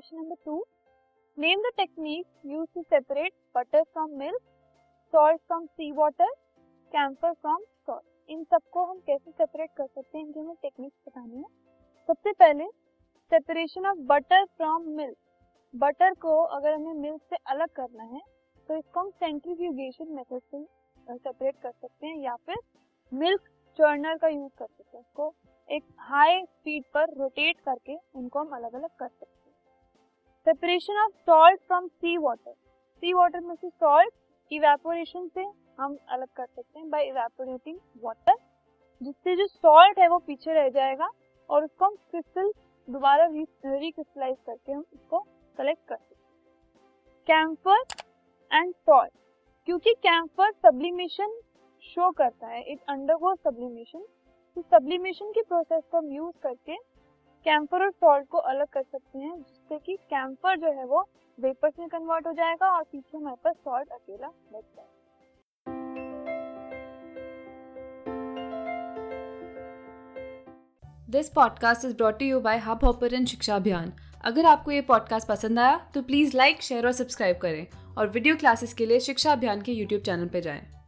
Question number two. Name the technique use to separate butter from milk salt from sea water camphor from salt इन सबको हम कैसे separate कर सकते हैं? इनकी हमें टेक्निक्स बतानी है। सबसे पहले separation of butter from milk butter को अगर हमें मिल्क से अलग करना है तो इसको हम सेंट्रीफ्यूगेशन मेथड से सेपरेट कर सकते हैं, या फिर मिल्क चर्नर का यूज़ कर सकते हैं। इसको एक हाई स्पीड पर रोटेट करके इनको हम अलग अलग कर सकते हैं। Separation of salt from sea water sea water में से सॉल्ट इवेपोरेशन से हम अलग कर सकते हैं बाय इवेपोरेटिंग वाटर जिससे जो सॉल्ट है वो पीछे रह जाएगा और उसको हम क्रिस्टल दोबारा रिक्रिस्टलाइज करके हम इसको कलेक्ट कर सकते कैम्फर एंड सॉल्ट क्योंकि कैम्फर सब्लिमेशन शो करता है इट अंडरगो सब्लिमेशन तो सब्लिमेशन की प्रोसेस को हम यूज़ करके कैम्फर और सॉल्ट को अलग कर सकते हैं, जिससे कि कैम्फर जो है वो वेपर्स में कन्वर्ट हो जाएगा और पीछे हमारे पास सॉल्ट अकेला बच जाएगा this podcast is brought you by Hubhopper Shiksha Abhiyan अगर आपको ये पॉडकास्ट पसंद आया तो प्लीज़ लाइक शेयर और सब्सक्राइब करें और वीडियो क्लासेस के लिए शिक्षा अभियान के यूट्यूब चैनल पर जाएँ।